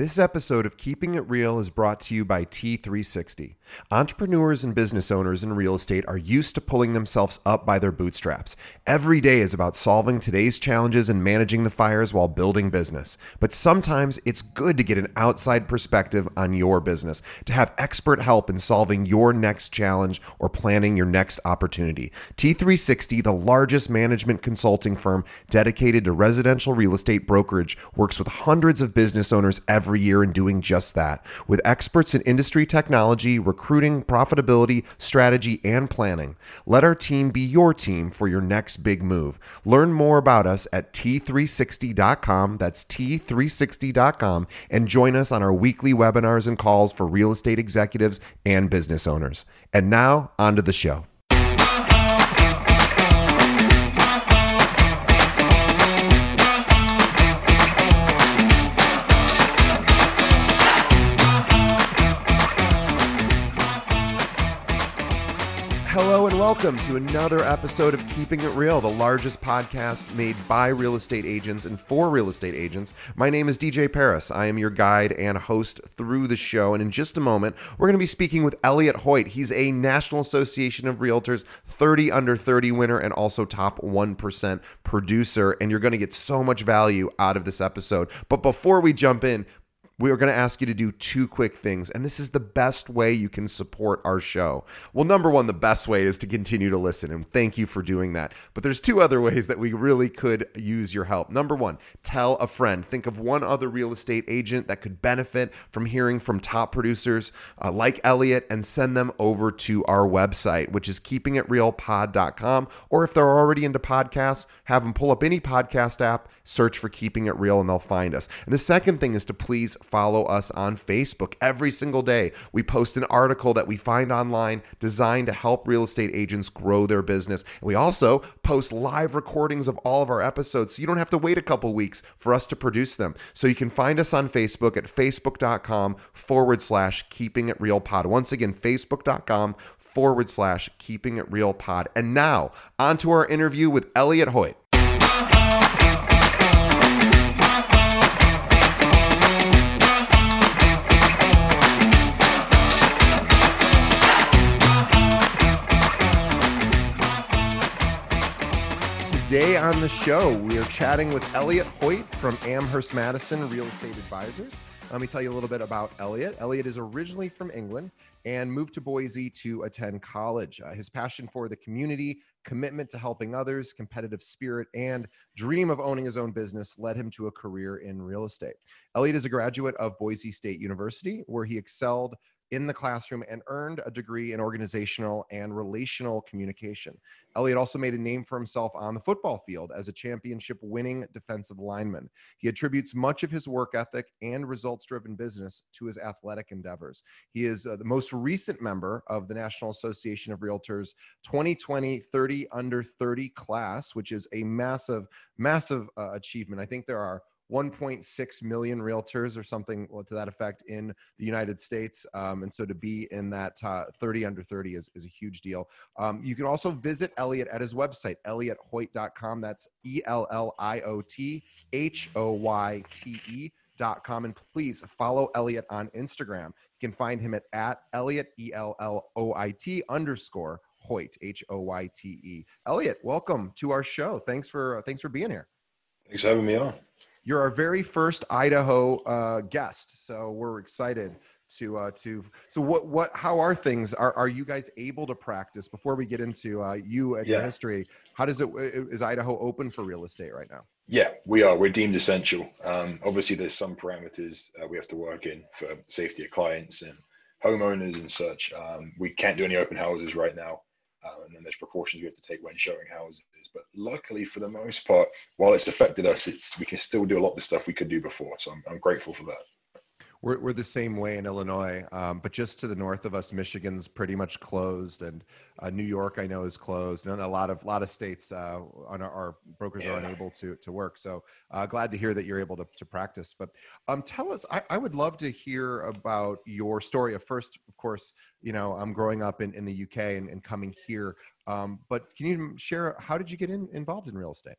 This episode of Keeping It Real is brought to you by T360. Entrepreneurs and business owners in real estate are used to pulling themselves up by their bootstraps. Every day is about solving today's challenges and managing the fires while building business. But sometimes it's good to get an outside perspective on your business, to have expert help in solving your next challenge or planning your next opportunity. T360, the largest management consulting firm dedicated to residential real estate brokerage, works with hundreds of business owners every every year in doing just that. With experts in industry technology, recruiting, profitability, strategy, and planning. Let our team be your team for your next big move. Learn more about us at t360.com. That's t360.com. And join us on our weekly webinars and calls for real estate executives and business owners. And now, on to the show. Welcome to another episode of Keeping It Real, the largest podcast made by real estate agents and for real estate agents. My name is DJ Paris. I am your guide and host through the show. And in just a moment, we're going to be speaking with Elliot Hoyt. He's a National Association of Realtors 30 under 30 winner and also top 1% producer. And you're going to get so much value out of this episode. But before we jump in, we are going to ask you to do two quick things. And this is the best way you can support our show. Well, number one, the best way is to continue to listen. And thank you for doing that. But there's two other ways that we really could use your help. Number one, tell a friend. Think of one other real estate agent that could benefit from hearing from top producers uh, like Elliot and send them over to our website, which is keepingitrealpod.com. Or if they're already into podcasts, have them pull up any podcast app, search for Keeping It Real, and they'll find us. And the second thing is to please follow us on Facebook. Every single day, we post an article that we find online designed to help real estate agents grow their business. And we also post live recordings of all of our episodes so you don't have to wait a couple weeks for us to produce them. So you can find us on Facebook at facebook.com forward slash keeping it real pod. Once again, facebook.com forward slash keeping it real pod. And now, on to our interview with Elliot Hoyt. Today on the show, we are chatting with Elliot Hoyt from Amherst Madison Real Estate Advisors. Let me tell you a little bit about Elliot. Elliot is originally from England and moved to Boise to attend college. Uh, his passion for the community, commitment to helping others, competitive spirit, and dream of owning his own business led him to a career in real estate. Elliot is a graduate of Boise State University, where he excelled in the classroom and earned a degree in organizational and relational communication. Elliot also made a name for himself on the football field as a championship winning defensive lineman. He attributes much of his work ethic and results driven business to his athletic endeavors. He is uh, the most recent member of the National Association of Realtors 2020 30 under 30 class, which is a massive, massive uh, achievement. I think there are 1.6 million realtors or something to that effect in the United States. Um, and so to be in that uh, 30 under 30 is, is a huge deal. Um, you can also visit Elliot at his website, elliotthoyt.com. That's E L L I O T H O Y T E. Dot com and please follow Elliot on Instagram. You can find him at, at Elliot E L L O I T underscore Hoyt H O Y T E. Elliot, welcome to our show. Thanks for uh, thanks for being here. Thanks for having me on. You're our very first Idaho uh, guest, so we're excited to uh, to. So what what how are things? Are are you guys able to practice before we get into uh, you and yeah. your history? How does it is Idaho open for real estate right now? Yeah, we are. We're deemed essential. Um, obviously, there's some parameters uh, we have to work in for safety of clients and homeowners and such. Um, we can't do any open houses right now, uh, and then there's precautions we have to take when showing houses. But luckily, for the most part, while it's affected us, it's we can still do a lot of the stuff we could do before. So I'm, I'm grateful for that. We're, we're the same way in Illinois, um, but just to the north of us, Michigan's pretty much closed, and uh, New York I know is closed, and a lot of lot of states uh, on our, our brokers yeah. are unable to to work. So uh, glad to hear that you're able to, to practice. But um, tell us, I, I would love to hear about your story. Of first, of course, you know I'm growing up in, in the UK and, and coming here, um, but can you share how did you get in, involved in real estate?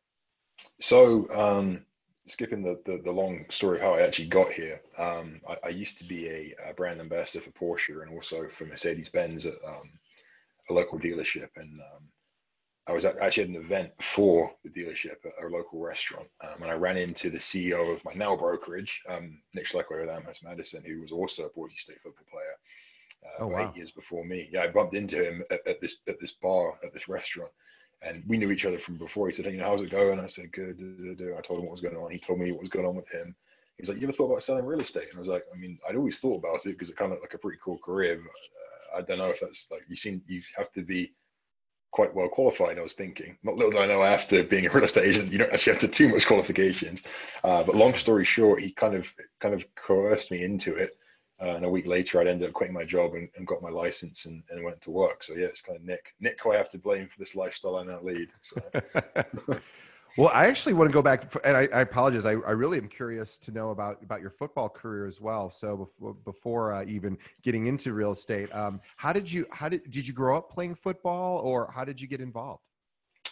So um, skipping the, the, the long story of how I actually got here. Um, I, I, used to be a, a, brand ambassador for Porsche and also for Mercedes Benz at um, a local dealership, and um, I was actually at an event for the dealership at a local restaurant, um, and I ran into the CEO of my now brokerage, um, Nick Schleckway with Amherst Madison, who was also a Boise State football player. Uh, oh, wow. eight years before me. Yeah, I bumped into him at, at, this at this bar at this restaurant, and we knew each other from before. He said, "Hey, you know, how's it going?" I said, "Good." I told him what was going on. He told me what was going on with him. He's like, "You ever thought about selling real estate?" And I was like, "I mean, I'd always thought about it because it kind of like a pretty cool career. But, uh, I don't know if that's like you seem you have to be quite well qualified. I was thinking. Not little did I know after being a real estate agent, you don't actually have to too much qualifications. Uh, but long story short, he kind of kind of coerced me into it. Uh, and a week later, I'd ended up quitting my job and, and got my license and, and, went to work. So yeah, it's kind of Nick. Nick, who I have to blame for this lifestyle I now lead. So. Well, I actually want to go back, and I, I apologize. I, I, really am curious to know about about your football career as well. So before, before uh, even getting into real estate, um, how did you how did did you grow up playing football, or how did you get involved?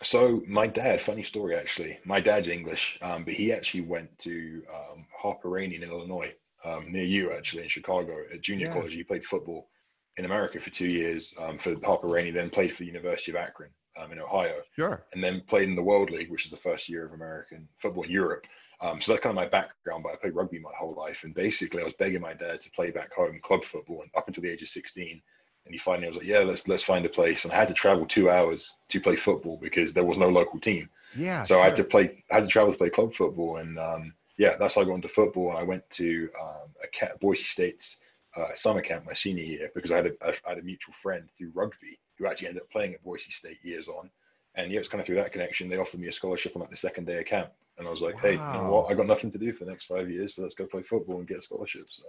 So my dad, funny story actually. My dad's English, um, but he actually went to um, Harper Rainey in Illinois, um, near you actually in Chicago at junior yeah. college. He played football in America for two years um, for Harper Rainey, then played for the University of Akron um, in Ohio. Sure. And then played in the World League, which is the first year of American football in Europe. Um, so that's kind of my background, but I played rugby my whole life. And basically, I was begging my dad to play back home club football and up until the age of 16. And he finally was like, yeah, let's let's find a place. And I had to travel two hours to play football because there was no local team. Yeah. So sure. I had to play, I had to travel to play club football. And um, yeah, that's how I got into football. And I went to um, a cat, Boise State's uh, summer camp my senior year because I had a, I had a mutual friend through rugby who actually ended up playing at Boise State years on. And yeah, it's kind of through that connection. They offered me a scholarship on like the second day of camp. And I was like, wow. hey, you know what? I got nothing to do for the next five years, so let's go play football and get a scholarship. So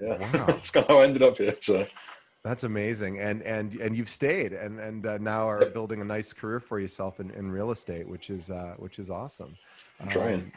yeah, wow. that's kind of how I ended up here. So that's amazing. And and and you've stayed and and uh, now are building a nice career for yourself in, in real estate, which is uh, which is awesome. I'm trying. Um,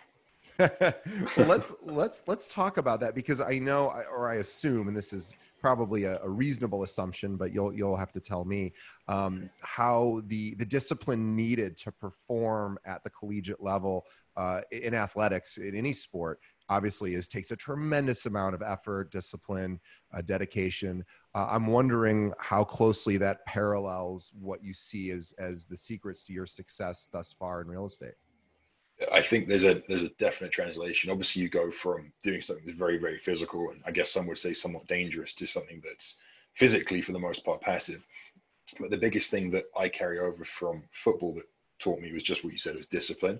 well, let's let's let's talk about that because I know or I assume, and this is probably a, a reasonable assumption, but you'll you'll have to tell me um, how the the discipline needed to perform at the collegiate level uh, in athletics in any sport obviously is takes a tremendous amount of effort, discipline, uh, dedication. Uh, I'm wondering how closely that parallels what you see as as the secrets to your success thus far in real estate. I think there's a there's a definite translation. Obviously, you go from doing something that's very very physical, and I guess some would say somewhat dangerous, to something that's physically for the most part passive. But the biggest thing that I carry over from football that taught me was just what you said was discipline.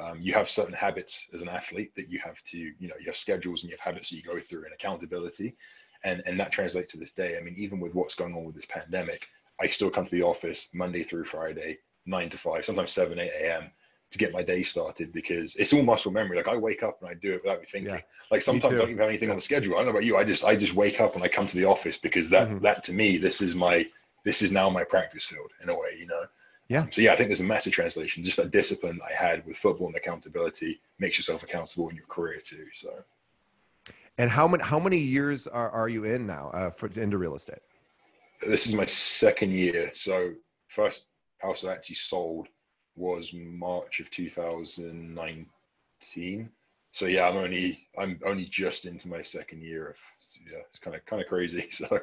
Um, you have certain habits as an athlete that you have to, you know, you have schedules and you have habits that you go through and accountability, and and that translates to this day. I mean, even with what's going on with this pandemic, I still come to the office Monday through Friday, nine to five, sometimes seven, eight a.m to get my day started because it's all muscle memory. Like I wake up and I do it without me thinking. Yeah. Like sometimes I don't even have anything on the schedule. I don't know about you. I just I just wake up and I come to the office because that mm-hmm. that to me this is my this is now my practice field in a way, you know. Yeah. So yeah, I think there's a massive translation. Just that discipline I had with football and accountability makes yourself accountable in your career too. So. And how many how many years are, are you in now uh, for into real estate? This is my second year. So first house I actually sold was March of 2019. So yeah, I'm only I'm only just into my second year of yeah, it's kind of kind of crazy. So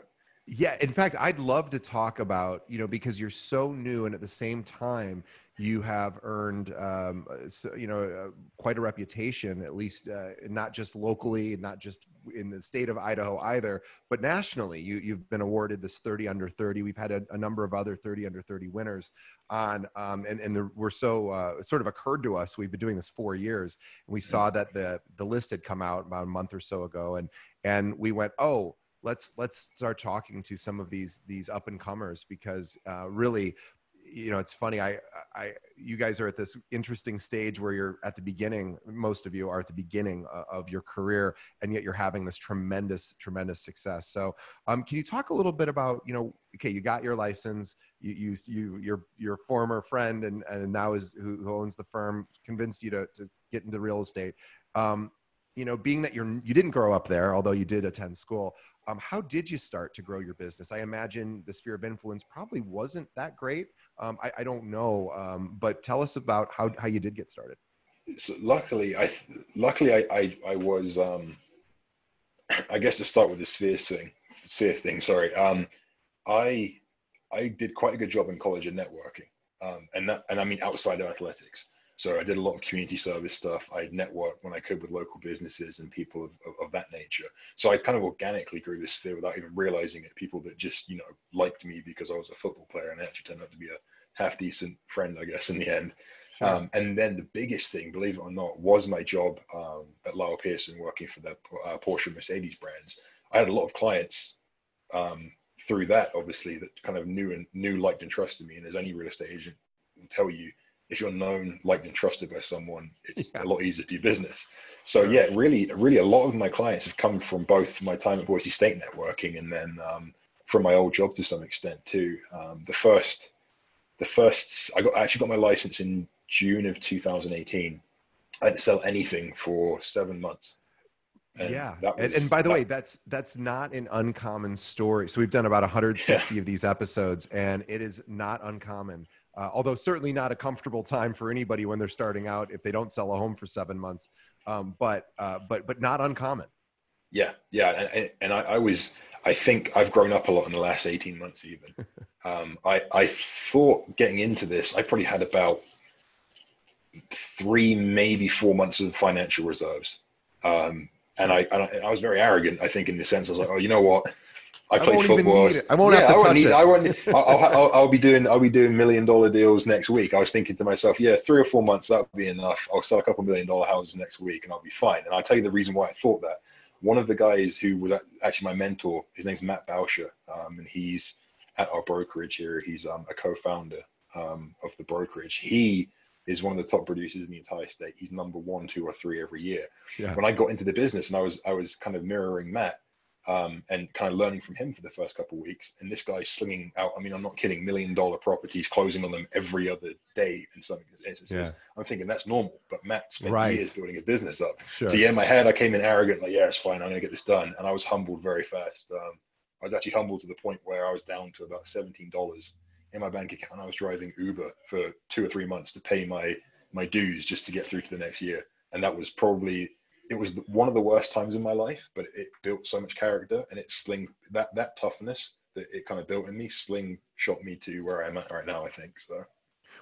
yeah, in fact, I'd love to talk about you know because you're so new and at the same time you have earned um, you know uh, quite a reputation at least uh, not just locally not just in the state of idaho either but nationally. You, you've been awarded this 30 under 30 we've had a, a number of other 30 under 30 winners on um, and, and the, we're so uh, it sort of occurred to us we've been doing this four years and we saw that the the list had come out about a month or so ago and and we went oh let's let's start talking to some of these these up and comers because uh, really you know it's funny i i you guys are at this interesting stage where you're at the beginning most of you are at the beginning uh, of your career and yet you're having this tremendous tremendous success. So um, can you talk a little bit about you know okay you got your license you you, you your your former friend and and now is who, who owns the firm convinced you to, to get into real estate. Um, you know being that you're you didn't grow up there although you did attend school um, how did you start to grow your business? I imagine the sphere of influence probably wasn't that great. Um, I, I, don't know, um, but tell us about how, how you did get started. so luckily, I luckily I I, I was um, I guess to start with the sphere thing, sphere thing. Sorry, um, I I did quite a good job in college in networking, um, and that and I mean outside of athletics. So I did a lot of community service stuff. I networked when I could with local businesses and people of, of, of, that nature. So I kind of organically grew this sphere without even realizing it. People that just, you know, liked me because I was a football player and I actually turned out to be a half decent friend, I guess, in the end. Sure. Um, and then the biggest thing, believe it or not, was my job um, at Lyle Pearson working for the uh, Porsche Mercedes brands. I had a lot of clients um, through that, obviously, that kind of knew and knew, liked, and trusted me. And as any real estate agent will tell you, if you're known, liked, and trusted by someone, it's yeah. a lot easier to do business. So yeah, really, really, a lot of my clients have come from both my time at Boise State networking and then um, from my old job to some extent too. Um, the first, the first, I got I actually got my license in June of 2018. I didn't sell anything for seven months. And yeah, was, and, and, by the that, way, that's that's not an uncommon story. So we've done about 160 yeah. of these episodes, and it is not uncommon uh, although certainly not a comfortable time for anybody when they're starting out if they don't sell a home for seven months. Um, but uh, but but not uncommon. Yeah, yeah, and, and I, I, was I think I've grown up a lot in the last eighteen months. Even um, I I thought getting into this, I probably had about three maybe four months of financial reserves. Um, and I, and I, I was very arrogant. I think in the sense I was like, oh, you know what? I, I play football. I won't yeah, have to I touch need, it. I won't. I'll, I'll, I'll, be doing. I'll be doing million dollar deals next week. I was thinking to myself, yeah, three or four months that'll be enough. I'll sell a couple million dollar houses next week, and I'll be fine. And I'll tell you the reason why I thought that. One of the guys who was actually my mentor, his name's Matt Bauscher, um, and he's at our brokerage here. He's um, a co-founder um, of the brokerage. He is one of the top producers in the entire state. He's number one, two, or three every year. Yeah. When I got into the business, and I was I was kind of mirroring Matt um, and kind of learning from him for the first couple of weeks. And this guy's slinging out, I mean, I'm not kidding, million dollar properties, closing on them every other day in some instances. Yeah. I'm thinking that's normal, but Matt spent right. years building a business up. Sure. So yeah, in my head, I came in arrogant, like, yeah, it's fine. I'm going to get this done. And I was humbled very fast. Um, I was actually humbled to the point where I was down to about $17 in my bank account. And I was driving Uber for two or three months to pay my, my dues just to get through to the next year. And that was probably it was one of the worst times in my life, but it built so much character and it sling that that toughness that it kind of built in me sling shot me to where I'm at right now. I think so.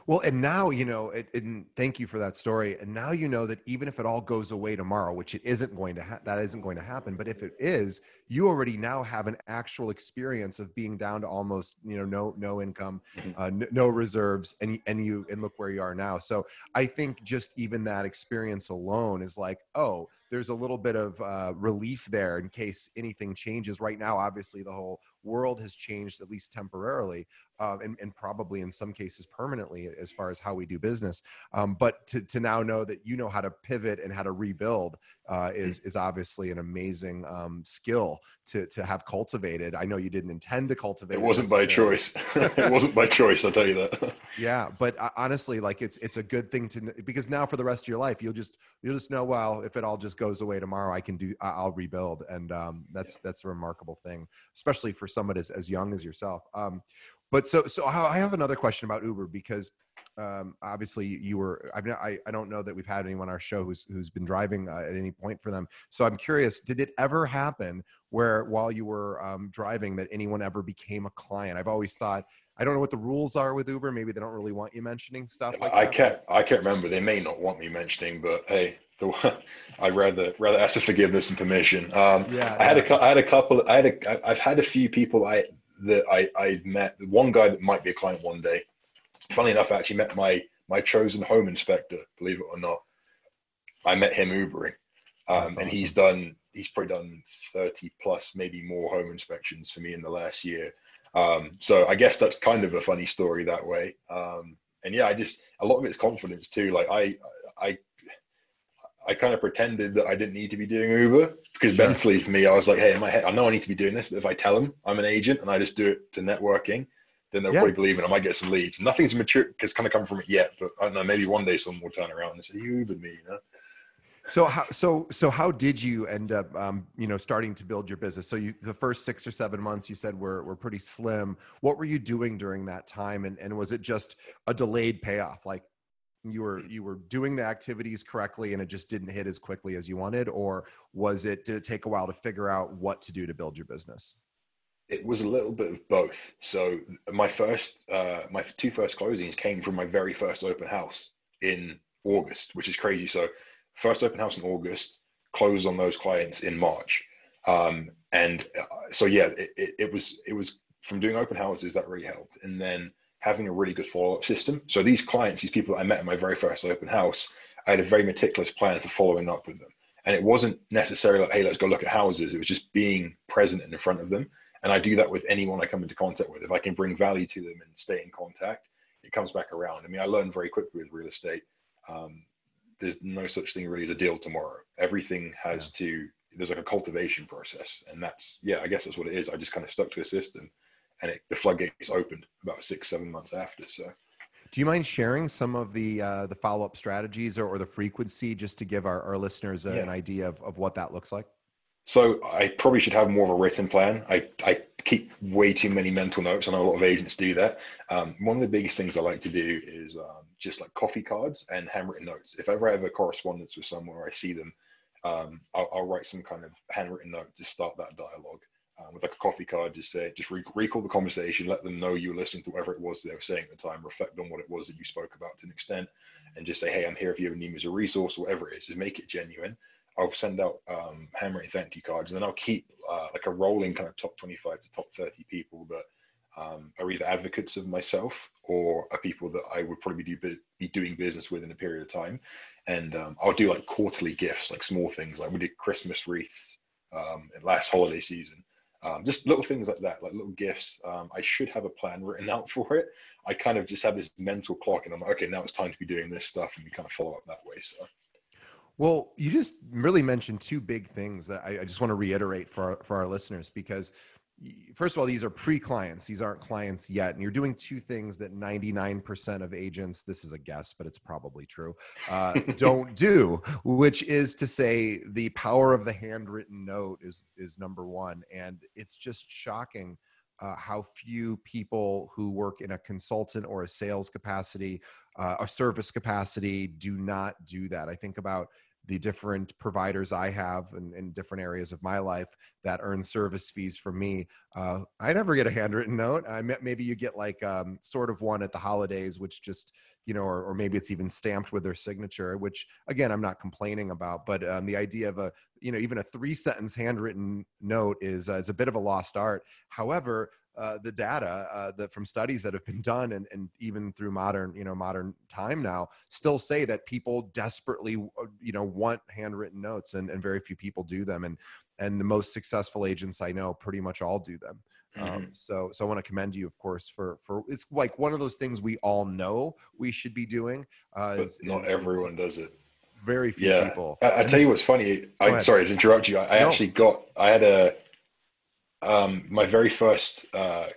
Well, and now you know, it, and thank you for that story. And now you know that even if it all goes away tomorrow, which it isn't going to, ha- that isn't going to happen. But if it is, you already now have an actual experience of being down to almost, you know, no no income, mm-hmm. uh, n- no reserves, and and you and look where you are now. So I think just even that experience alone is like, oh, there's a little bit of uh, relief there in case anything changes. Right now, obviously, the whole world has changed at least temporarily, uh, and, and, probably in some cases permanently as far as how we do business. Um, but to, to now know that you know how to pivot and how to rebuild uh, is is obviously an amazing um, skill to to have cultivated. I know you didn't intend to cultivate. It wasn't by choice. it wasn't by choice. I'll tell you that. yeah, but uh, honestly, like it's it's a good thing to because now for the rest of your life, you'll just you'll just know well if it all just goes away tomorrow, I can do I'll rebuild, and um, that's yeah. that's a remarkable thing, especially for someone as as young as yourself. But so so I have another question about Uber because um, obviously you were I, I I don't know that we've had anyone on our show who's who's been driving uh, at any point for them so i'm curious did it ever happen where while you were um, driving that anyone ever became a client i've always thought i don't know what the rules are with uber maybe they don't really want you mentioning stuff like i that. can't i can't remember they may not want me mentioning but hey the, I'd rather rather ask for forgiveness and permission. Um, yeah, I had a I had a couple. I had a I've had a few people I that I I met. The one guy that might be a client one day funny enough, I actually met my my chosen home inspector. Believe it or not, I met him Ubering, um, awesome. and he's done he's probably done thirty plus, maybe more home inspections for me in the last year. Um, so I guess that's kind of a funny story that way. Um, and yeah, I just a lot of it's confidence too. Like I I I kind of pretended that I didn't need to be doing Uber because sure. mentally for me, I was like, hey, in my head, I know I need to be doing this, but if I tell them I'm an agent and I just do it to networking, then they'll yeah. probably believe it. I might get some leads. Nothing's mature because kind of come from it yet, but I don't know. Maybe one day someone will turn around and say, "You Ubered me," you know. So how so so how did you end up um, you know starting to build your business? So you the first six or seven months you said were were pretty slim. What were you doing during that time, and and was it just a delayed payoff? Like you were you were doing the activities correctly and it just didn't hit as quickly as you wanted? Or was it did it take a while to figure out what to do to build your business? It was a little bit of both. So my first uh, my two first closings came from my very first open house in august which is crazy. So first open house in august closed on those clients in march. Um, and uh, so yeah it, it, it was it was from doing open houses that really helped. And then having a really good follow-up system. So these clients, these people that I met in my very first open house, I had a very meticulous plan for following up with them. And it wasn't necessarily like, hey, let's go look at houses. It was just being present in front of them. And I do that with anyone I come into contact with. If I can bring value to them and stay in contact, it comes back around. I mean, I learned very quickly with real estate. Um, there's no such thing really as a deal tomorrow. Everything has yeah. to, there's like a cultivation process. And that's, yeah, I guess that's what it is. I just kind of stuck to a system and it, the floodgates opened about six, seven months after. So, do you mind sharing some of the uh, the follow up strategies or, or, the frequency, just to give our, our listeners a, yeah. an idea of, of what that looks like? So I probably should have more of a written plan. I, I keep way too many mental notes. I know a lot of agents do that. Um, one of the biggest things I like to do is um, just like coffee cards and handwritten notes. If ever I have a correspondence with someone or I see them, um, I'll, I'll, write some kind of handwritten note to start that dialogue um, with like a coffee card, just say, just re- recall the conversation, let them know you listening to whatever it was they were saying at the time, reflect on what it was that you spoke about to an extent, and just say, hey, I'm here if you ever need me as a resource, whatever it is, just make it genuine. I'll send out um, handwritten thank you cards, and then I'll keep uh, like a rolling kind of top 25 to top 30 people that um, are either advocates of myself or are people that I would probably do, be doing business with in a period of time. And um, I'll do like quarterly gifts, like small things, like we did Christmas wreaths um, last holiday season um, just little things like that, like little gifts. Um, I should have a plan written out for it. I kind of just have this mental clock, and I'm like, okay, now it's time to be doing this stuff, and we kind of follow up that way. So. Well, you just really mentioned two big things that I, I just want to reiterate for our, for our listeners because first of all, these are pre-clients. These aren't clients yet. And you're doing two things that 99% of agents, this is a guess, but it's probably true, uh, don't do, which is to say the power of the handwritten note is, is number one. And it's just shocking uh, how few people who work in a consultant or a sales capacity, uh, a service capacity do not do that. I think about the different providers I have in, in, different areas of my life that earn service fees from me. Uh, I never get a handwritten note. I maybe you get like um, sort of one at the holidays, which just you know, or, or, maybe it's even stamped with their signature. Which again, I'm not complaining about, but um, the idea of a you know even a three sentence handwritten note is uh, is a bit of a lost art. However, uh, the data uh, that from studies that have been done and, and even through modern you know modern time now still say that people desperately uh, you know want handwritten notes and, and very few people do them and and the most successful agents i know pretty much all do them um, mm-hmm. um, so so i want to commend you of course for for it's like one of those things we all know we should be doing uh, but not everyone does it very few yeah. people i, I tell you what's funny i'm sorry to interrupt you i, I no. actually got i had a um, my very first uh,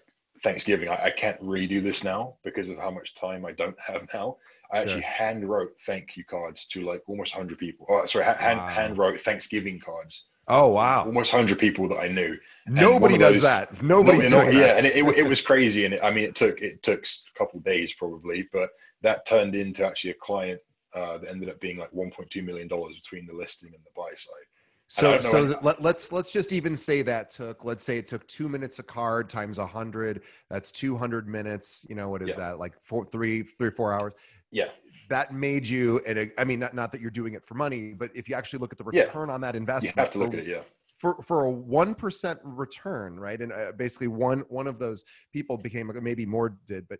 Thanksgiving, I, I, can't redo this now because of how much time I don't have now. I sure. actually hand wrote thank you cards to like almost 100 people. Oh, sorry, hand, wow. hand wrote Thanksgiving cards. Oh wow! Almost 100 people that I knew. Nobody does those, that. Nobody's no, doing yeah, that. and it, it, it, was crazy. And it, I mean, it took it took a couple days probably, but that turned into actually a client uh, that ended up being like 1.2 million dollars between the listing and the buy side. So, so let, let's let's just even say that took let's say it took two minutes a card times a hundred. That's two hundred minutes. You know what is yeah. that like four, three, three, four hours? Yeah, that made you. And I mean, not not that you're doing it for money, but if you actually look at the return yeah. on that investment, you have to look at it. Yeah. For, for a one percent return, right, and uh, basically one one of those people became maybe more did, but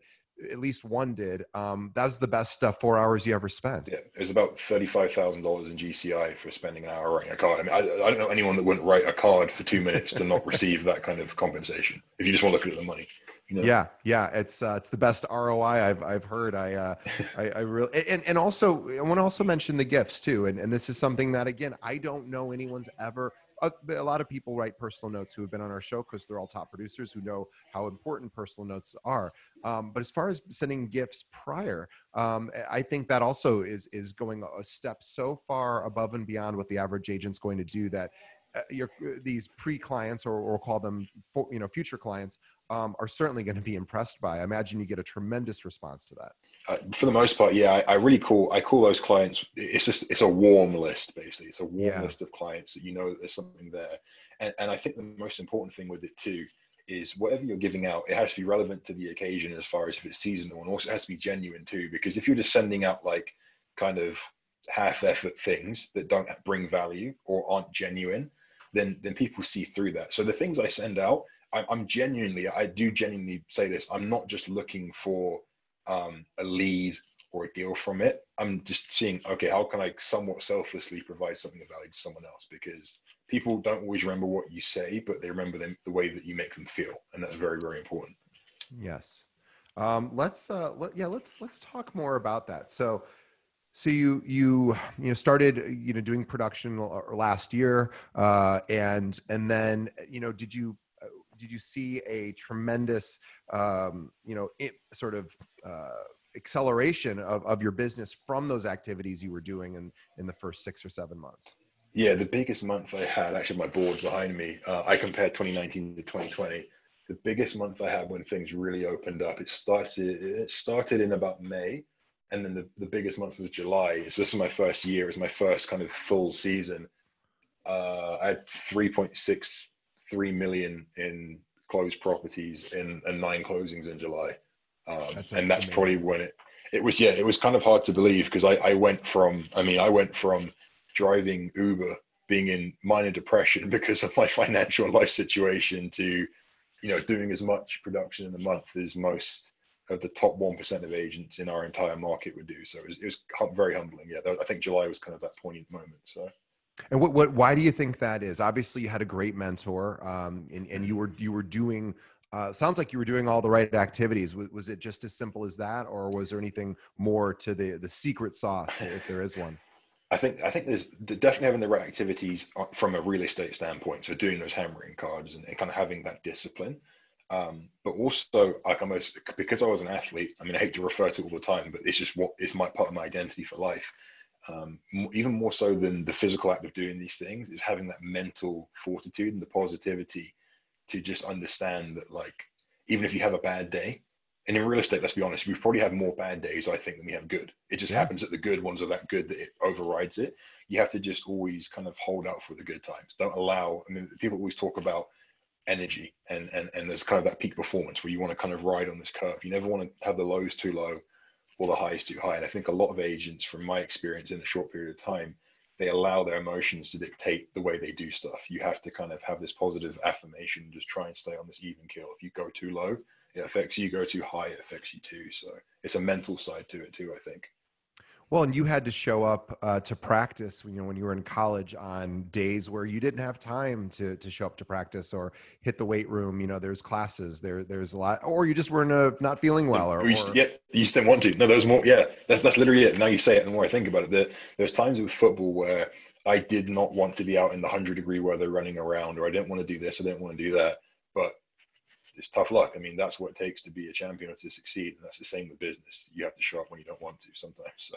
at least one did. Um, that's the best uh, four hours you ever spent. Yeah, it was about thirty-five thousand dollars in GCI for spending an hour writing a card. I mean, I, I, don't know anyone that wouldn't write a card for two minutes to not receive that kind of compensation. If you just want to look at the money. You know? Yeah, yeah, it's uh, it's the best ROI I've I've heard. I uh, I, I really and and also I want to also mention the gifts too. And and this is something that again I don't know anyone's ever a, a, lot of people write personal notes who have been on our show because they're all top producers who know how important personal notes are. Um, but as far as sending gifts prior, um, I think that also is is going a step so far above and beyond what the average agent's going to do that uh, your uh, these pre-clients or, or call them for, you know future clients um, are certainly going to be impressed by. I imagine you get a tremendous response to that. Uh, for the most part, yeah, I, I, really call I call those clients. It's just it's a warm list basically. It's a warm yeah. list of clients that you know that there's something there, and and I think the most important thing with it too is whatever you're giving out, it has to be relevant to the occasion as far as if it's seasonal, and also has to be genuine too. Because if you're just sending out like kind of half effort things that don't bring value or aren't genuine, then then people see through that. So the things I send out, I, I'm genuinely, I do genuinely say this. I'm not just looking for um, a lead or a deal from it. I'm just seeing, okay, how can I somewhat selflessly provide something of value to someone else? Because people don't always remember what you say, but they remember them, the way that you make them feel, and that's very, very important. Yes. Um, let's, uh, let, yeah, let's let's talk more about that. So, so you you you know started you know doing production last year, uh, and and then you know did you uh, did you see a tremendous um, you know it, sort of uh, acceleration of, of your business from those activities you were doing in, in the first six or seven months? Yeah, the biggest month I had, actually, my board's behind me, uh, I compared 2019 to 2020. The biggest month I had when things really opened up, it started, it started in about May. And then the, the biggest month was July. So this is my first year. It was my first kind of full season. Uh, I had 3.63 million in closed properties in, and nine closings in July. Um, that's and that's amazing. probably when it, it was, yeah, it was kind of hard to believe because I, I went from, I mean, I went from driving Uber, being in minor depression because of my financial life situation to, you know, doing as much production in a month as most of the top 1% of agents in our entire market would do. So it was, it was very humbling. Yeah. I think July was kind of that poignant moment. So. And what, what, why do you think that is? Obviously you had a great mentor um, and, and you were, you were doing uh, sounds like you were doing all the right activities. Was, was, it just as simple as that, or was there anything more to the the secret sauce, if there is one? I think I think there's definitely having the right activities uh, from a real estate standpoint. So doing those hammering cards and, and kind of having that discipline. Um, but also, like almost because I was an athlete. I mean, I hate to refer to it all the time, but it's just what it's my part of my identity for life. Um, even more so than the physical act of doing these things is having that mental fortitude and the positivity to just understand that like even if you have a bad day and in real estate let's be honest we probably have more bad days i think than we have good. It just yeah. happens that the good ones are that good that it overrides it. You have to just always kind of hold out for the good times. Don't allow i mean people always talk about energy and and, and there's kind of that peak performance where you want to kind of ride on this curve. You never want to have the lows too low or the highs too high and i think a lot of agents from my experience in a short period of time they allow their emotions to dictate the way they do stuff. You have to kind of have this positive affirmation, just try and stay on this even kill. If you go too low, it affects you. Go too high, it affects you too. So it's a mental side to it too, I think. Well, and you had to show up uh, to practice, you know, when you were in college on days where you didn't have time to to show up to practice or hit the weight room. You know, there's classes, there there's a lot, or you just weren't uh, not feeling well, or, you just, yeah, you just didn't want to. No, there's more. Yeah, that's that's literally it. Now you say it, the more I think about it, there, there's times with football where I did not want to be out in the hundred degree weather running around, or I didn't want to do this, I didn't want to do that, but it's tough luck. I mean, that's what it takes to be a champion or to succeed. And that's the same with business. You have to show up when you don't want to sometimes. So.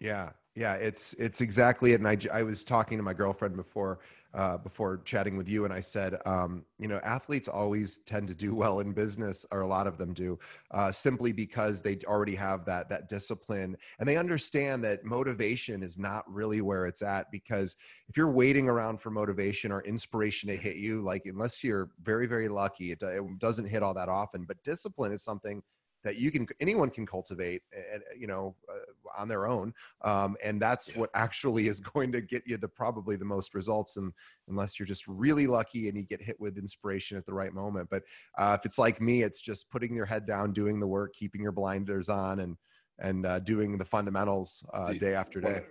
Yeah, yeah, it's it's exactly it. And I, I was talking to my girlfriend before uh, before chatting with you, and I said, um, you know, athletes always tend to do well in business, or a lot of them do, uh, simply because they already have that that discipline, and they understand that motivation is not really where it's at. Because if you're waiting around for motivation or inspiration to hit you, like unless you're very very lucky, it, it doesn't hit all that often. But discipline is something that you can anyone can cultivate and you know uh, on their own um, and that's yeah. what actually is going to get you the probably the most results and unless you're just really lucky and you get hit with inspiration at the right moment but uh, if it's like me it's just putting your head down doing the work keeping your blinders on and and uh, doing the fundamentals uh, day after day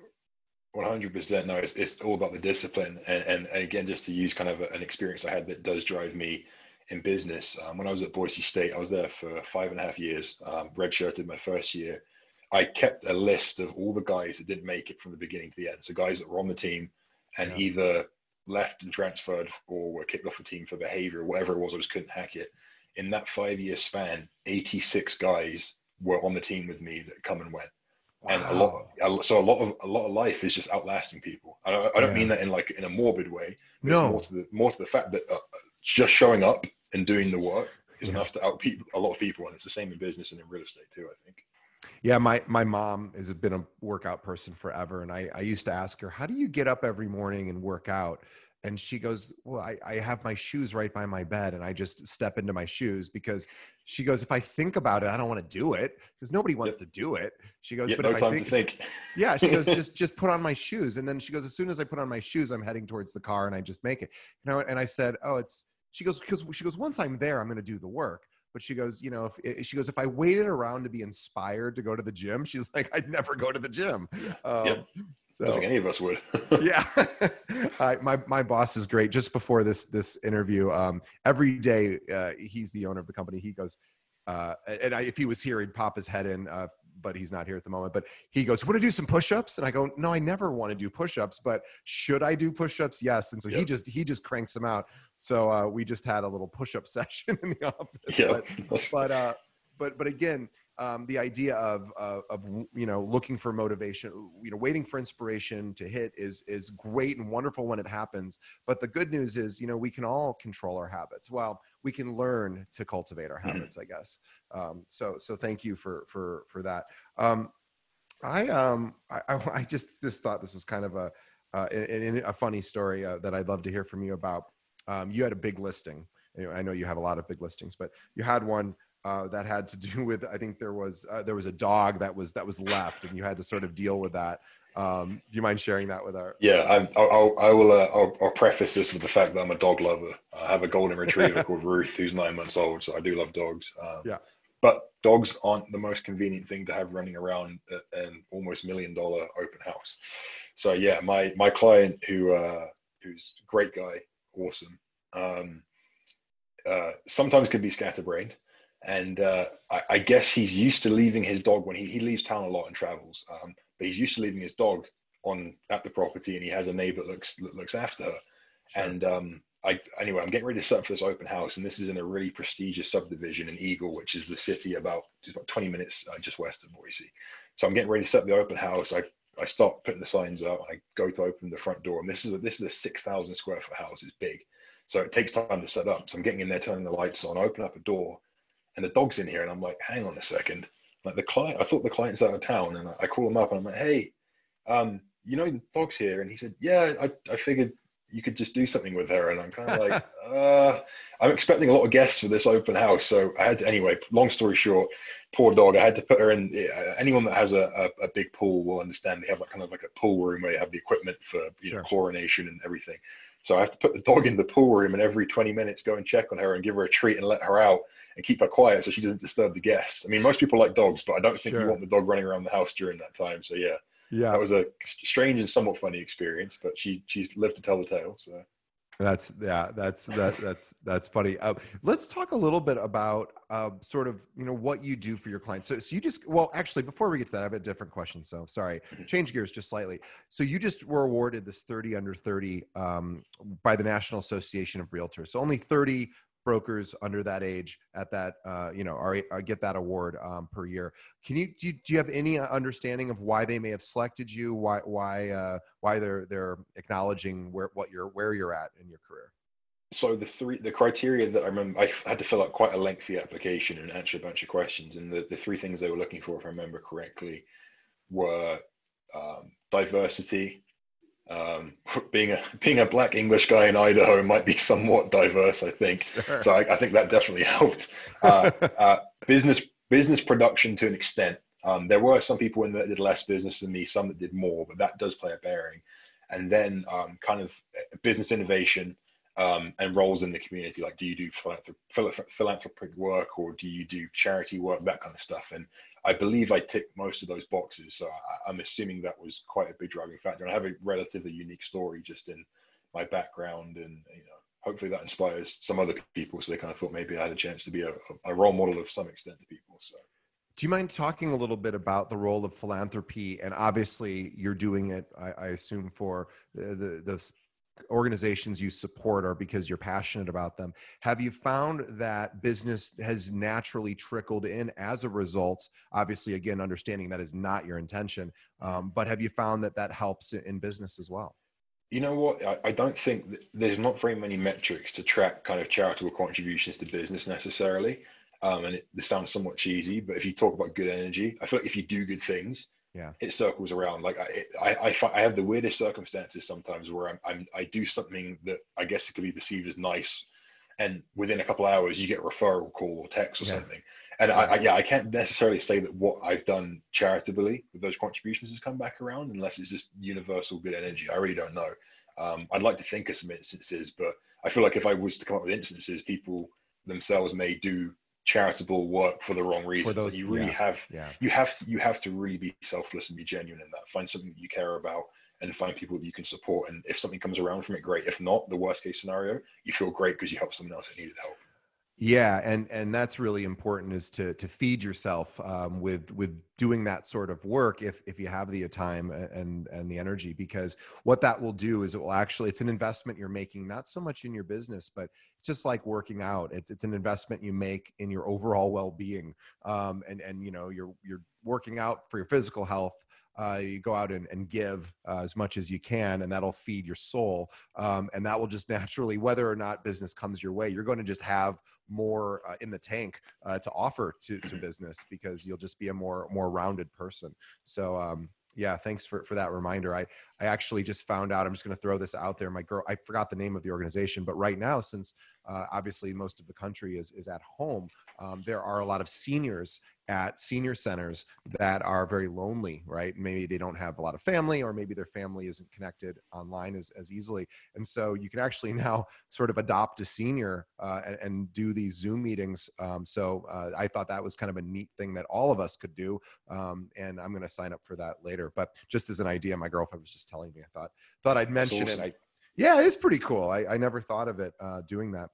100% no it's, it's all about the discipline and, and, and again just to use kind of an experience i had that does drive me in business. Um, when I was at Boise State, I was there for five and a half years, um, redshirted my first year. I kept a list of all the guys that didn't make it from the beginning to the end. So guys that were on the team and yeah. either left and transferred or were kicked off the team for behavior or whatever it was, I just couldn't hack it. In that five year span, 86 guys were on the team with me that come and went. Wow. And a lot, so a lot of a lot of life is just outlasting people. I don't, I don't yeah. mean that in like in a morbid way. No, more to the more to the fact that uh, just showing up and doing the work is yeah. enough to out people a lot of people, and it's the same in business and in real estate too. I think. Yeah, my my mom has been a workout person forever, and I I used to ask her, "How do you get up every morning and work out?" And she goes, "Well, I, I have my shoes right by my bed, and I just step into my shoes because." She goes, "If I think about it, I don't want to do it because nobody wants Yep. to do it." She goes, Yeah, "But no if I think, to think. yeah she goes just just put on my shoes and then she goes as soon as i put on my shoes i'm heading towards the car and i just make it you know and i said oh it's she goes because she goes once i'm there i'm going to do the work but she goes you know if she goes if i waited around to be inspired to go to the gym she's like i'd never go to the gym. Um, Yep. I so don't think any of us would. yeah. I, my my boss is great. Just before this this interview um every day uh, he's the owner of the company. He goes uh and I, if he was here he'd pop his head in uh but he's not here at the moment but he goes want to do some push-ups? And i go no i never want to do push-ups but should i do push-ups? Yes. And so he just he just cranks them out. So uh we just had a little push-up session in the office yeah. but but uh but but again um the idea of uh, of you know looking for motivation you know waiting for inspiration to hit is is great and wonderful when it happens. But the good news is you know we can all control our habits. Well we can learn to cultivate our Mhm. habits i guess. Um so so thank you for for for that. Um i um i i, just just thought this was kind of a uh, in a funny story uh, that i'd love to hear from you about. Um you had a big listing. Know, i know you have a lot of big listings but you had one uh, that had to do with I think there was uh, there was a dog that was that was left and you had to sort of deal with that. Um, do you mind sharing that with our? Yeah, I'm, I'll, I will. Uh, I'll, I'll preface this with the fact that I'm a dog lover. I have a golden retriever called Ruth, who's nine months old, so I do love dogs. Um, Yeah. But dogs aren't the most convenient thing to have running around an almost million dollar open house. So yeah, my my client who uh, who's a great guy, awesome. Um, uh, sometimes can be scatterbrained, and uh, I, I guess he's used to leaving his dog when he, he leaves town a lot and travels. Um, but he's used to leaving his dog on at the property, and he has a neighbor that looks that looks after her. Sure. And um, I anyway, I'm getting ready to set up for this open house, and this is in a really prestigious subdivision in Eagle, which is the city about just about 20 minutes uh, just west of Boise. So I'm getting ready to set up the open house. I I start putting the signs up. I go to open the front door, and this is a, this is a 6,000 square foot house. It's big, so it takes time to set up. So I'm getting in there, turning the lights on, open up a door, and the dog's in here, and I'm like, hang on a second. Like the client, I thought the client's out of town, and I, I call him up, and I'm like, hey, um, you know the dog's here, and he said, yeah, I, I figured you could just do something with her, and I'm kind of like, uh, I'm expecting a lot of guests for this open house, so I had to anyway. Long story short, poor dog, I had to put her in. uh, Anyone that has a, a, a big pool will understand. They have like kind of like a pool room where you have the equipment for you Sure. know chlorination and everything. So I have to put the dog in the pool room and every 20 minutes go and check on her and give her a treat and let her out and keep her quiet so she doesn't disturb the guests. I mean, most people like dogs, but I don't think Sure. you want the dog running around the house during that time. So yeah, yeah, that was a strange and somewhat funny experience, but she she's lived to tell the tale. So That's yeah, that's that that's that's funny. Uh, let's talk a little bit about uh, sort of you know what you do for your clients. So, so you just well, actually, before we get to that, I have a different question. So sorry, change gears just slightly. So you just were awarded this thirty under thirty um, by the National Association of Realtors. So only thirty brokers under that age at that uh, you know are, are get that award um, per year. Can you do, you do you have any uh, understanding of why they may have selected you? Why why uh, why they're they're acknowledging where what you're where you're at in your career? so the three the criteria that I remember I had to fill out quite a lengthy application and answer a bunch of questions and the, the three things they were looking for if I remember correctly were um, diversity um, being a being a black English guy in Idaho might be somewhat diverse I think so I, I think that definitely helped uh, uh, business business production to an extent um, there were some people in that did less business than me some that did more but that does play a bearing and then um, kind of business innovation um, and roles in the community. Like, do you do philanthrop- philanthropic work or do you do charity work, that kind of stuff? And I believe I ticked most of those boxes. So I, I'm assuming that was quite a big driving factor. And I have a relatively unique story just in my background, and you know, hopefully that inspires some other people. So they kind of thought maybe I had a chance to be a, a role model of some extent to people. So. Do you mind talking a little bit about the role of philanthropy? And obviously, you're doing it, I, I assume, for the, the, the organizations you support or because you're passionate about them. Have you found that business has naturally trickled in as a result? Obviously, again, understanding that is not your intention, um, but have you found that that helps in business as well? You know what? I, don't think th- there's not very many metrics to track kind of charitable contributions to business necessarily. Um, and it, this sounds somewhat cheesy, but if you talk about good energy, I feel like if you do good things, yeah, it circles around. Like I, I, I, I have the weirdest circumstances sometimes where I'm, I'm, I do something that I guess it could be perceived as nice, and within a couple hours you get a referral call or text or yeah. something. And I, I, yeah, I can't necessarily say that what I've done charitably with those contributions has come back around unless it's just universal good energy. I really don't know. Um, I'd like to think of some instances, but I feel like if I was to come up with instances, people themselves may do charitable work for the wrong reasons. Those, you really yeah, have yeah. you have to, you have to really be selfless and be genuine in that. Find something that you care about and find people that you can support. And if something comes around from it, great. If not, the worst case scenario, you feel great because you helped someone else that needed help. Yeah, and and that's really important is to to feed yourself um, with with doing that sort of work if if you have the time and and the energy because what that will do is it will actually it's an investment you're making not so much in your business but it's just like working out. It's it's an investment you make in your overall well-being um, and and you know you're you're working out for your physical health uh, you go out and, and give uh, as much as you can and that'll feed your soul um, and that will just naturally whether or not business comes your way you're going to just have more uh, in the tank uh, to offer to, to business because you'll just be a more more rounded person. So um, yeah thanks for for that reminder. I i actually just found out i'm just going to throw this out there my girl i forgot the name of the organization but right now since uh, obviously most of the country is is at home um, there are a lot of seniors at senior centers that are very lonely, right? Maybe they don't have a lot of family, or maybe their family isn't connected online as, as easily. And so you can actually now sort of adopt a senior uh, and, and, do these Zoom meetings. Um, so uh, I thought that was kind of a neat thing that all of us could do. Um, and I'm going to sign up for that later. But just as an idea, my girlfriend was just telling me, I thought thought I'd mention it. I, yeah, it's pretty cool. I, I never thought of it uh, doing that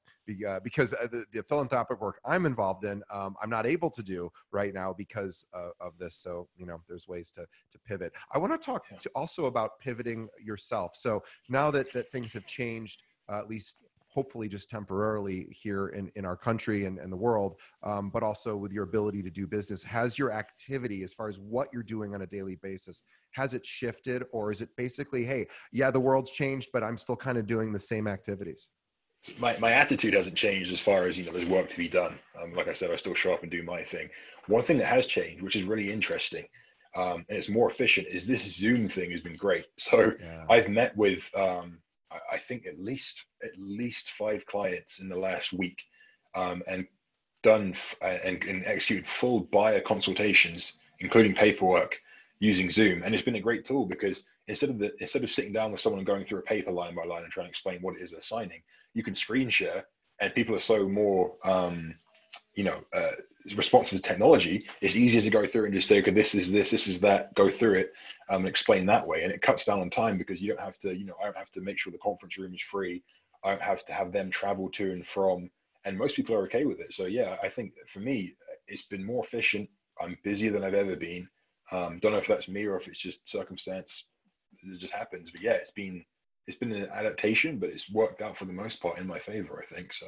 uh, because uh, the, the, philanthropic work I'm involved in, um, I'm not able to do right now because uh, of this. So you know, there's ways to to pivot. I want to talk to also about pivoting yourself. So now that that things have changed, uh, at least hopefully just temporarily here in, in our country and, and the world, um, but also with your ability to do business. Has your activity, as far as what you're doing on a daily basis, has it shifted or is it basically, hey, yeah, the world's changed, but I'm still kind of doing the same activities? My, my attitude hasn't changed as far as, you know, there's work to be done. Um, like I said, I still show up and do my thing. One thing that has changed, which is really interesting, um, and it's more efficient, is this Zoom thing has been great. So yeah. I've met with um, I think at least at least five clients in the last week, um, and done f- and, and executed full buyer consultations, including paperwork, using Zoom. And it's been a great tool because instead of the instead of sitting down with someone and going through a paper line by line and trying to explain what it is they're signing, you can screen share, and people are so more um, you know uh, responsive to technology, it's easier to go through and just say, okay, this is this, this is that, go through it um, and explain that way. And it cuts down on time because you don't have to, you know, I don't have to make sure the conference room is free. I don't have to have them travel to and from. And most people are okay with it. So yeah, I think for me, it's been more efficient. I'm busier than I've ever been. Um, don't know if that's me or if it's just circumstance. It just happens. But yeah, it's been it's been an adaptation, but it's worked out for the most part in my favor. I think so.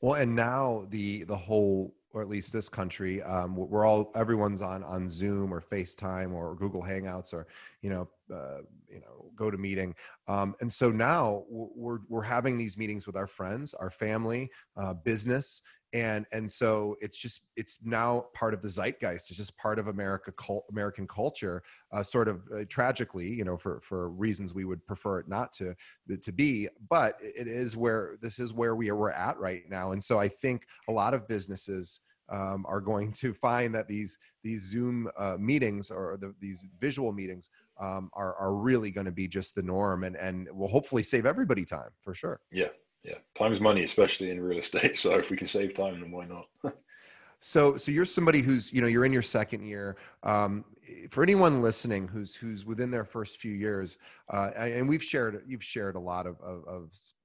Well, and now the the whole or at least this country, um, we're all everyone's on on Zoom or FaceTime or Google Hangouts or you know uh, you know GoToMeeting, um, and so now we're we're having these meetings with our friends, our family, uh, business, and and so it's just it's now part of the zeitgeist it's just part of america cult, american culture uh, sort of uh, tragically you know for for reasons we would prefer it not to to be but it is where this is where we are we're at right now and so i think a lot of businesses um, are going to find that these these Zoom uh, meetings or the, these visual meetings um, are are really going to be just the norm, and and will hopefully save everybody time for sure. Yeah, yeah, time is money, especially in real estate. So if we can save time, then why not? so, so you're somebody who's, you know, you're in your second year. Um, for anyone listening who's who's within their first few years, uh, and we've shared, you've shared a lot of, of,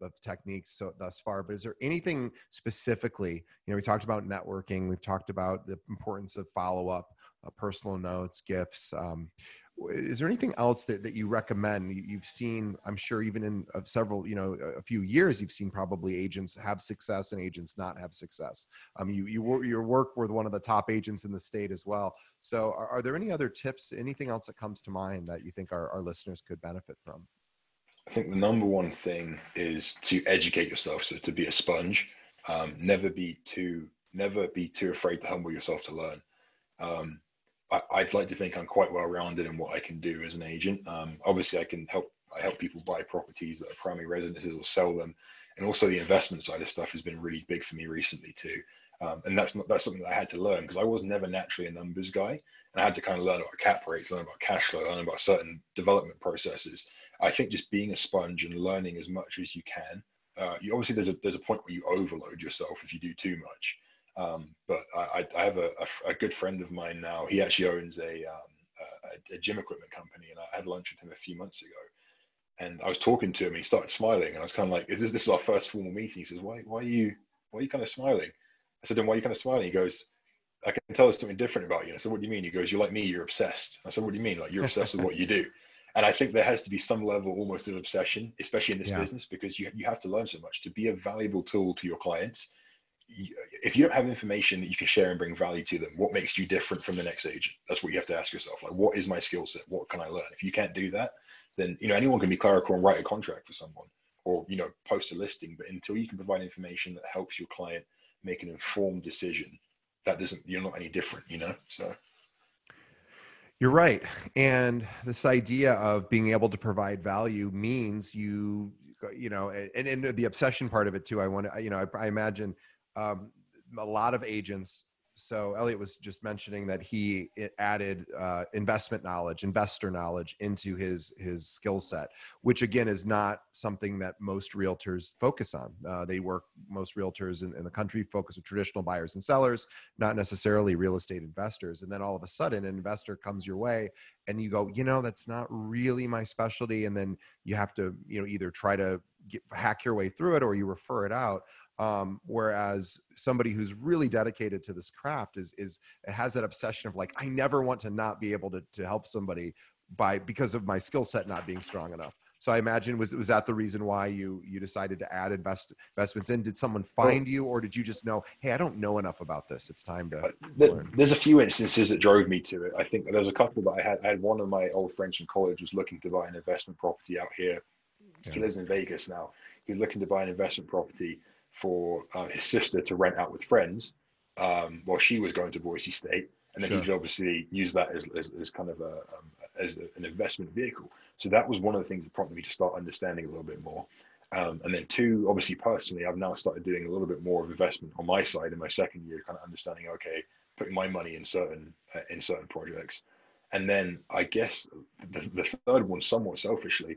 of, techniques so thus far. But is there anything specifically? You know, we talked about networking. We've talked about the importance of follow up, uh, personal notes, gifts. Um, is there anything else that, that you recommend? You've seen i'm sure even in uh, several you know a few years you've seen probably agents have success and agents not have success. Um, you you your work with one of the top agents in the state as well. So are, are there any other tips anything else that comes to mind that you think our, our listeners could benefit from? I think the number one thing is to educate yourself so to be a sponge. Um, never be too never be too afraid to humble yourself to learn. Um, I, would like to think I'm quite well rounded in what I can do as an agent. Um, obviously, I can help. I help people buy properties that are primary residences or sell them, and also the investment side of stuff has been really big for me recently too. Um, and that's not that's something that I had to learn because I was never naturally a numbers guy, and I had to kind of learn about cap rates, learn about cash flow, learn about certain development processes. I think just being a sponge and learning as much as you can. Uh, you obviously there's a there's a point where you overload yourself if you do too much. Um, but I, I have a, a, a, good friend of mine now. He actually owns a, um, a, a, gym equipment company, and I had lunch with him a few months ago. And I was talking to him, and he started smiling, and I was kind of like, "Is this this is our first formal meeting?" He says, "Why why are you why are you kind of smiling?" I said, "Then why are you kind of smiling?" He goes, "I can tell there's something different about you." And I said, "What do you mean?" He goes, "You're like me. You're obsessed." I said, "What do you mean? Like you're obsessed with what you do?" And I think there has to be some level almost of obsession, especially in this yeah. business, because you you have to learn so much to be a valuable tool to your clients if you don't have information that you can share and bring value to them, what makes you different from the next agent? That's what you have to ask yourself. Like, what is my skill set? What can I learn? If you can't do that, then you know anyone can be clerical and write a contract for someone, or you know post a listing. But until you can provide information that helps your client make an informed decision, that doesn't you're not any different. You know, so. You're right. And this idea of being able to provide value means you, you know, and, and the obsession part of it too. I want to, you know, I, I imagine um, a lot of agents so Elliot was just mentioning that he added uh, investment knowledge, investor knowledge into his his skill set, which again is not something that most realtors focus on. Uh, they work most realtors in, in, the country focus with traditional buyers and sellers, not necessarily real estate investors. And then all of a sudden, an investor comes your way, and you go, you know, that's not really my specialty. And then you have to, you know, either try to get, hack your way through it or you refer it out um, whereas somebody who's really dedicated to this craft is is has that obsession of like I never want to not be able to to help somebody by because of my skill set not being strong enough. So I imagine was was that the reason why you you decided to add invest, investments in? Did someone find you, or did you just know, hey, I don't know enough about this. It's time to. Uh, there's a few instances that drove me to it. I think there was a couple that I had. I had one of my old friends from college was looking to buy an investment property out here. Yeah. He lives in Vegas now. He's looking to buy an investment property for uh, his sister to rent out with friends um, while she was going to Boise State, and then sure. he could obviously use that as, as, as kind of a um, as a, an investment vehicle. So that was one of the things that prompted me to start understanding a little bit more. Um, and then two, obviously personally, I've now started doing a little bit more of investment on my side in my second year, kind of understanding okay, putting my money in certain uh, in certain projects. And then I guess the, the third one, somewhat selfishly,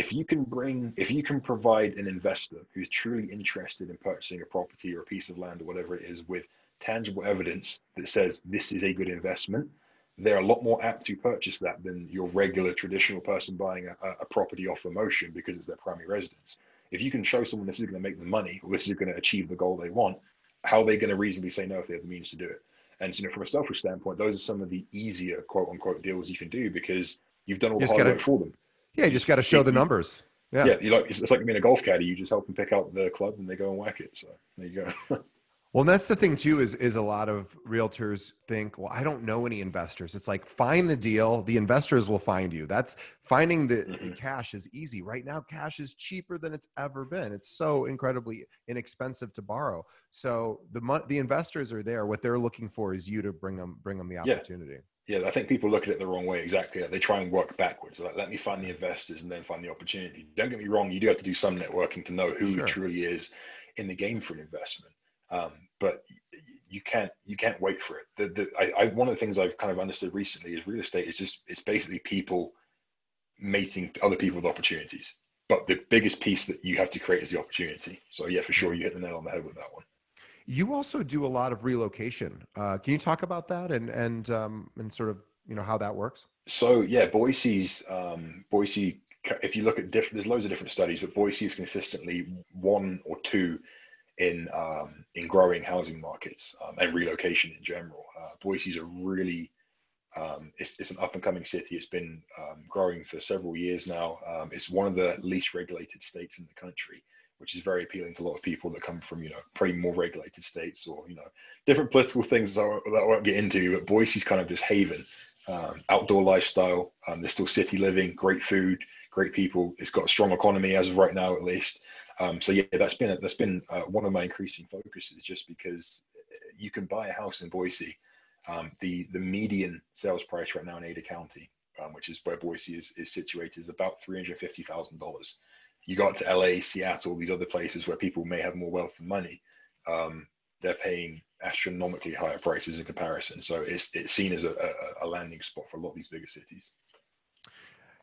if you can bring if you can provide an investor who's truly interested in purchasing a property or a piece of land or whatever it is with tangible evidence that says this is a good investment they're a lot more apt to purchase that than your regular traditional person buying a, a property off emotion because it's their primary residence if you can show someone this is going to make them money or this is going to achieve the goal they want how are they going to reasonably say no if they have the means to do it and so, you know, from a selfish standpoint, those are some of the easier quote unquote deals you can do because you've done all the hard work for them. Yeah, you just got to show the numbers. Yeah, yeah. You like it's, it's like being a golf caddy. You just help them pick out the club, and they go and whack it. So there you go. Well, that's the thing too is is a lot of realtors think, well, I don't know any investors. It's like find the deal, the investors will find you. That's finding the mm-hmm. cash is easy. Right now cash is cheaper than it's ever been. It's so incredibly inexpensive to borrow. So the the investors are there. What they're looking for is you to bring them bring them the opportunity. Yeah yeah, I think people look at it the wrong way. Exactly, they try and work backwards. Like, let me find the investors and then find the opportunity. Don't get me wrong; you do have to do some networking to know who sure. truly is in the game for an investment. Um, but you can't you can't wait for it. The, the I, I, one of the things I've kind of understood recently is real estate is just it's basically people mating other people with opportunities. But the biggest piece that you have to create is the opportunity. So yeah, for sure, you hit the nail on the head with that one. You also do a lot of relocation. Uh, can you talk about that and and um, and sort of you know how that works? So yeah, Boise's um, Boise. If you look at different, there's loads of different studies, but Boise is consistently one or two in um, in growing housing markets um, and relocation in general. Uh, is a really um, it's, it's, an up and coming city. It's been um, growing for several years now. Um, it's one of the least regulated states in the country which is very appealing to a lot of people that come from, you know, pretty more regulated states or, you know, different political things that I won't get into. But Boise's kind of this haven, um, outdoor lifestyle. Um, there's still city living, great food, great people. It's got a strong economy as of right now, at least. Um, so yeah, that's been that's been uh, one of my increasing focuses, just because you can buy a house in Boise. Um, the the median sales price right now in Ada County, um, which is where Boise is, is situated, is about three hundred fifty thousand dollars. You got to LA, Seattle, these other places where people may have more wealth and money. Um, they're paying astronomically higher prices in comparison. So it's it's seen as a, a, a landing spot for a lot of these bigger cities.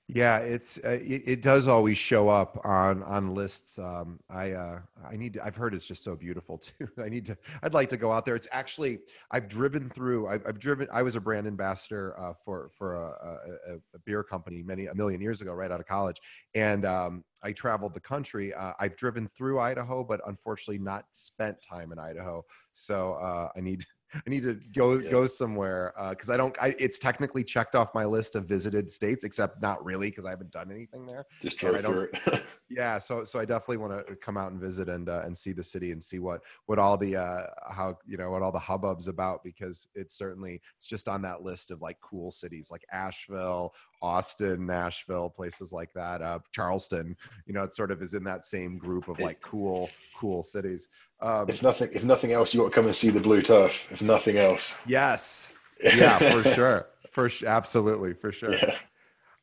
Yeah, it's uh, it, it, does always show up on on lists. Um, I uh, I need to, I've heard it's just so beautiful too. I need to I'd like to go out there. It's actually I've driven through. I've, I've driven. I was a brand ambassador uh, for for a, a, a, beer company many a million years ago, right out of college, and um, I traveled the country. Uh, I've driven through Idaho, but unfortunately not spent time in Idaho. So uh, I need I need to go yeah. go somewhere because uh, I don't. I, it's technically checked off my list of visited states, except not really because I haven't done anything there. Just through it. yeah, so so I definitely want to come out and visit and uh, and see the city and see what what all the uh, how you know what all the hubbub's about because it's certainly it's just on that list of like cool cities like Asheville, Austin, Nashville, places like that. Uh, Charleston, you know, it sort of is in that same group of like cool cool cities. Um, if nothing, if nothing else, you want to come and see the blue turf. If nothing else, yes, yeah, for sure, for sure, absolutely, for sure. Yeah.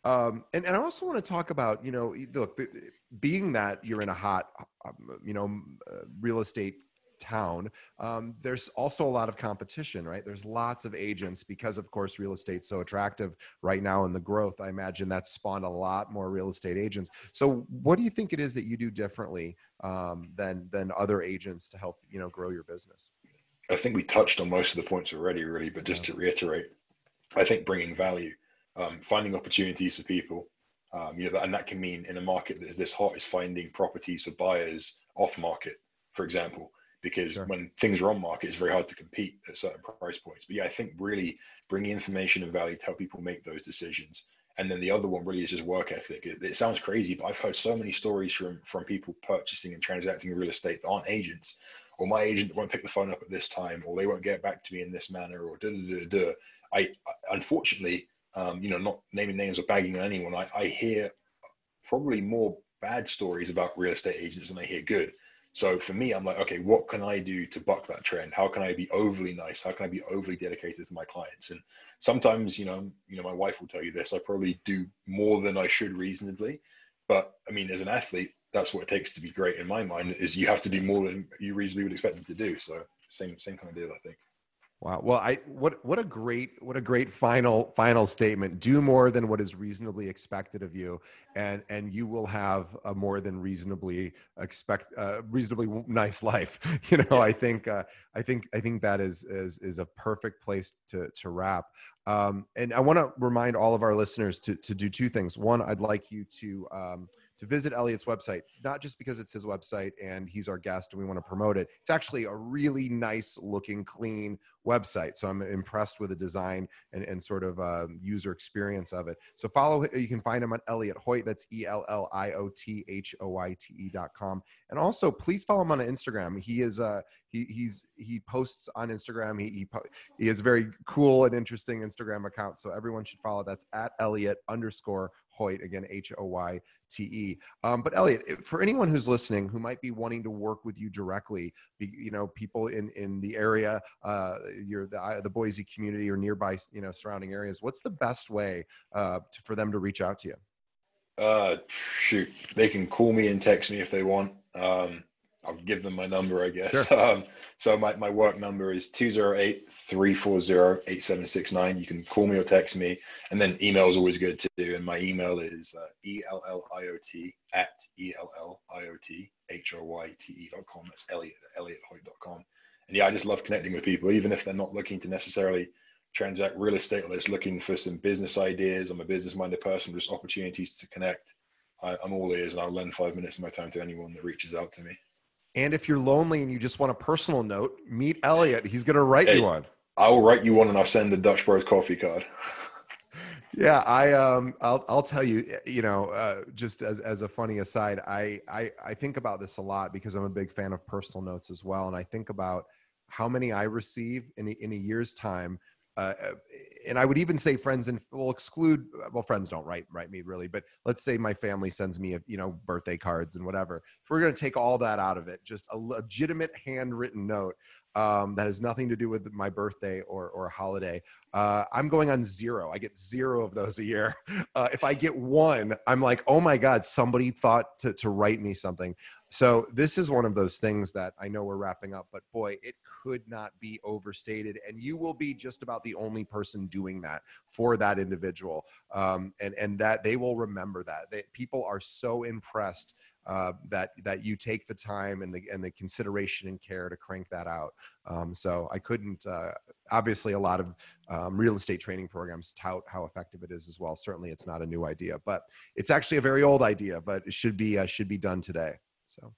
Um, and, and I also want to talk about, you know, look, being that you're in a hot, um, you know, uh, real estate town um, there's also a lot of competition right? There's lots of agents because of course real estate's so attractive right now in the growth. I imagine that's spawned a lot more real estate agents. So what do you think it is that you do differently um, than than other agents to help you know grow your business? I think we touched on most of the points already really but just yeah. to reiterate i think bringing value um, finding opportunities for people um, you know, and that can mean in a market that's this hot is finding properties for buyers off market, for example because sure. when things are on market, it's very hard to compete at certain price points. But yeah, I think really bringing information and value to help people make those decisions. And then the other one really is just work ethic. It, it, sounds crazy, but I've heard so many stories from from people purchasing and transacting real estate that aren't agents, or my agent won't pick the phone up at this time, or they won't get back to me in this manner, or da da da da. I, unfortunately, um, you know, not naming names or bagging on anyone, I, I hear probably more bad stories about real estate agents than I hear good. So for me, I'm like, okay, what can I do to buck that trend? How can I be overly nice? How can I be overly dedicated to my clients? And sometimes, you know, you know, my wife will tell you this. I probably do more than I should reasonably, but I mean, as an athlete, that's what it takes to be great. In my mind, is you have to do more than you reasonably would expect them to do. So same same kind of deal, I think. Wow. Well, I what what a great what a great final final statement. Do more than what is reasonably expected of you, and and you will have a more than reasonably expect uh, reasonably nice life. You know. I think uh, I think I think that is is is a perfect place to to wrap. Um, and I want to remind all of our listeners to to do two things. One, I'd like you to um, to visit Elliot's website, not just because it's his website and he's our guest and we want to promote it. It's actually a really nice looking, clean website. So I'm impressed with the design and, and sort of uh, user experience of it. So follow, you can find him at Elliot Hoyte. That's E L L I O T H O Y T E dot com. And also please follow him on Instagram. He is, uh, he, he's, he posts on Instagram. He, he, he has a very cool and interesting Instagram account. So everyone should follow. That's at Elliot underscore Hoyte, again, H O Y T E. Um, but Elliot, for anyone who's listening who might be wanting to work with you directly, you know, people in, in the area, uh, you're the, the Boise community or nearby, you know, surrounding areas, what's the best way uh, to, for them to reach out to you? Uh, shoot, they can call me and text me if they want. Um, I'll give them my number, I guess. Sure. Um, so my, my work number is 208-340-8769. You can call me or text me. And then email is always good to do. And my email is uh, E-L-L-I-O-T at E-L-L-I-O-T-H-O-Y-T-E dot com. That's Elliot at ElliotHoyte.com. And yeah, I just love connecting with people, even if they're not looking to necessarily transact real estate or just looking for some business ideas. I'm a business minded person, just opportunities to connect. I, I'm all ears and I'll lend five minutes of my time to anyone that reaches out to me. And if you're lonely and you just want a personal note, meet Elliot. He's going to write hey, you one. I will write you one and I'll send the Dutch Bros coffee card. yeah, I um, I'll I'll tell you, you know, uh, just as as a funny aside, I I I think about this a lot because I'm a big fan of personal notes as well, and I think about how many I receive in a, in a year's time uh, and I would even say friends and we'll exclude well friends don't write write me really but let's say my family sends me a, you know birthday cards and whatever if we're going to take all that out of it just a legitimate handwritten note um, that has nothing to do with my birthday or, or holiday. Uh, I'm going on zero. I get zero of those a year. Uh, if I get one, I'm like, oh my God, somebody thought to, to write me something. So this is one of those things that I know we're wrapping up, but boy, it could not be overstated. And you will be just about the only person doing that for that individual. Um, and, and that they will remember that. They, people are so impressed uh, that that you take the time and the and the consideration and care to crank that out. Um, so I couldn't. Uh, obviously, a lot of um, real estate training programs tout how effective it is as well. Certainly, it's not a new idea, but it's actually a very old idea, but it should be uh, should be done today. So,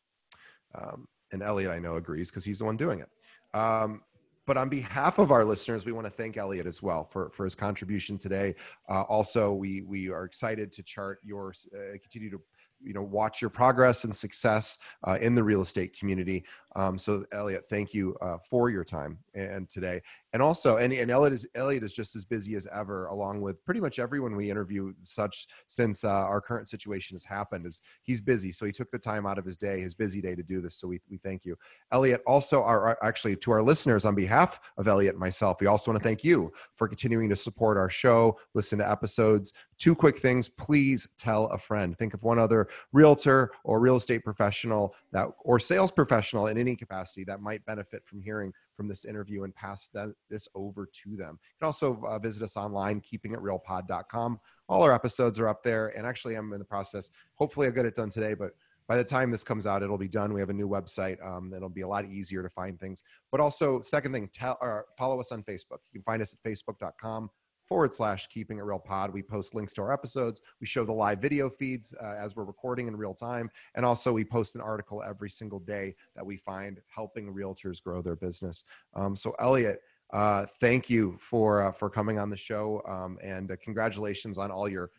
um, and Elliot, I know agrees because he's the one doing it. Um, but on behalf of our listeners, we want to thank Elliot as well for, for his contribution today. Uh, also, we we are excited to chart your uh, continue to you know watch your progress and success uh, in the real estate community um, so elliot thank you uh, for your time and today and also and, and elliot is elliot is just as busy as ever along with pretty much everyone we interview such since uh, our current situation has happened is he's busy. So he took the time out of his day his busy day to do this. So we, we thank you. Elliot also are actually to our listeners on behalf of elliot and myself we also want to thank you for continuing to support our show listen to episodes. Two quick things please tell a friend. Think of one other realtor or real estate professional that or sales professional in any capacity that might benefit from hearing from this interview and pass that, this over to them. You can also uh, visit us online, keepingitrealpod.com. All our episodes are up there. And actually, I'm in the process. Hopefully, I'll get it done today, but by the time this comes out, it'll be done. We have a new website. Um, it'll be a lot easier to find things. But also, second thing, tell, or follow us on Facebook. You can find us at facebook.com forward slash keeping it real pod. We post links to our episodes. We show the live video feeds uh, as we're recording in real time. And also, we post an article every single day that we find helping realtors grow their business. Um, so, Elliot, uh, thank you for uh, for coming on the show um, and uh, congratulations on all your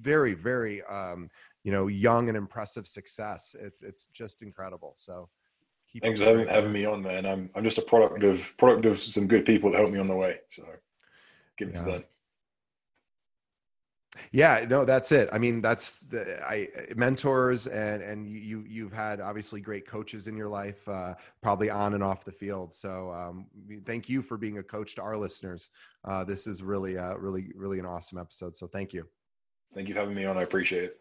very very um, you know young and impressive success it's it's just incredible so thanks for having, having me on man i'm i'm just a product of product of some good people that helped me on the way so give it yeah. to them. Yeah, no, that's it. I mean, that's the I mentors and and you you've had obviously great coaches in your life, uh, probably on and off the field. So um, thank you for being a coach to our listeners. Uh, this is really uh, really really an awesome episode. So thank you. Thank you for having me on. I appreciate it.